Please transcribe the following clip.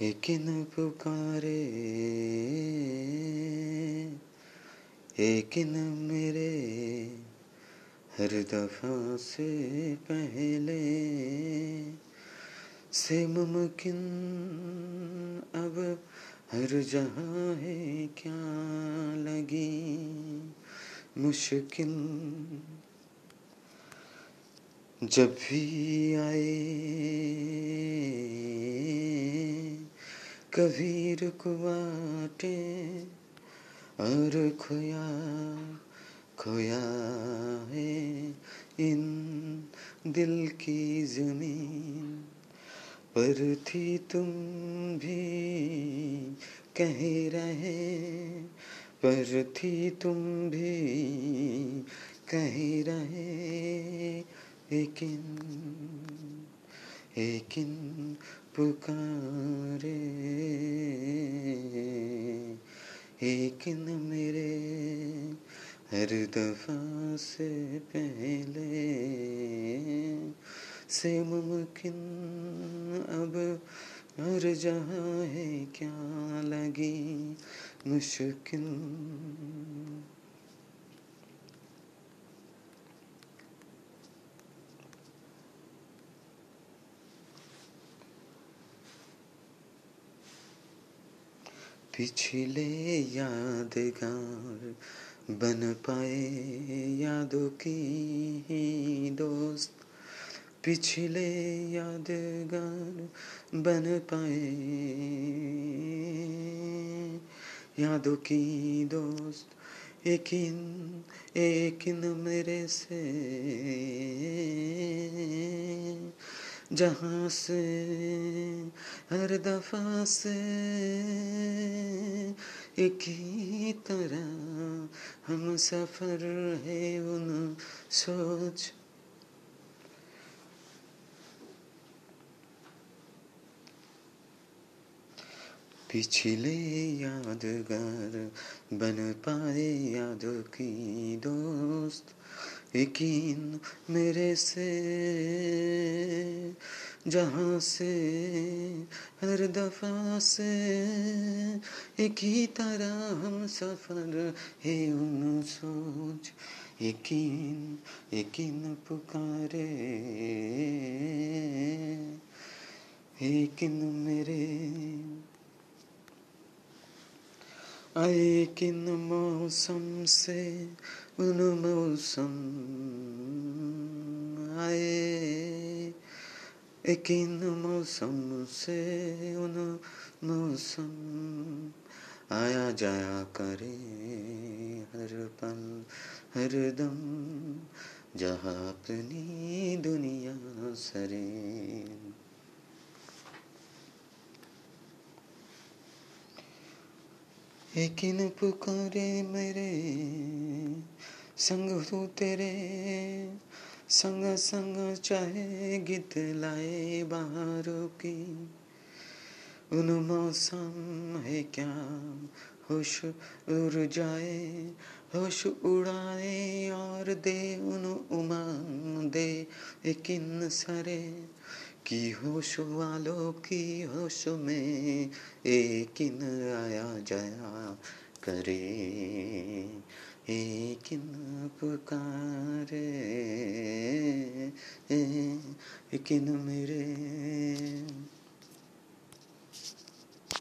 लेकिन पुकारे लेकिन मेरे, हर दफ़ा से पहले। से मुमकिन अब हर जहाँ है क्या लगी? मुश्किल जब भी आए कभी रुकवाटे और खोया खोया है इन दिल की ज़मीन। पर थी तुम भी कह रहे, पर थी तुम भी कह रहे, लेकिन लेकिन पुकारे। लेकिन मेरे हर दफ़ा से पहले से मुमकिन अब हर जहाँ है क्या लगी मुश्किल। पिछले यादगार बन पाए यादों की दोस्त। पिछले यादगार बन पाए यादों की दोस्त। यकीन मेरे से, जहाँ से, हर दफ़ा से एक ही तरह हम सफ़र है उन सोच। पिछले यादगार बन पाए यादों की दोस्त, यकीन मेरे से जहाँ से, हर दफ़ा से, एक ही तरह हम सफ़र है उन सोच। यकीन यकीन पुकारे। यकीन मेरे। आए किन मौसम से, उन मौसम। आए किन मौसम से उन मौसम आया जाया करे हर पल हर दम जहाँ अपनी दुनिया सरे लेकिन पुकारे मेरे संग तू तेरे संग संग चाहे गीत लाए बाहरों की। उन मौसम है क्या? होश उड़ जाए, होश उड़ाए और दे उन उमंग दे लेकिन सरे की होश वालों की होश में एक आया जाया करे, एक पुकारे। लेकिन मेरे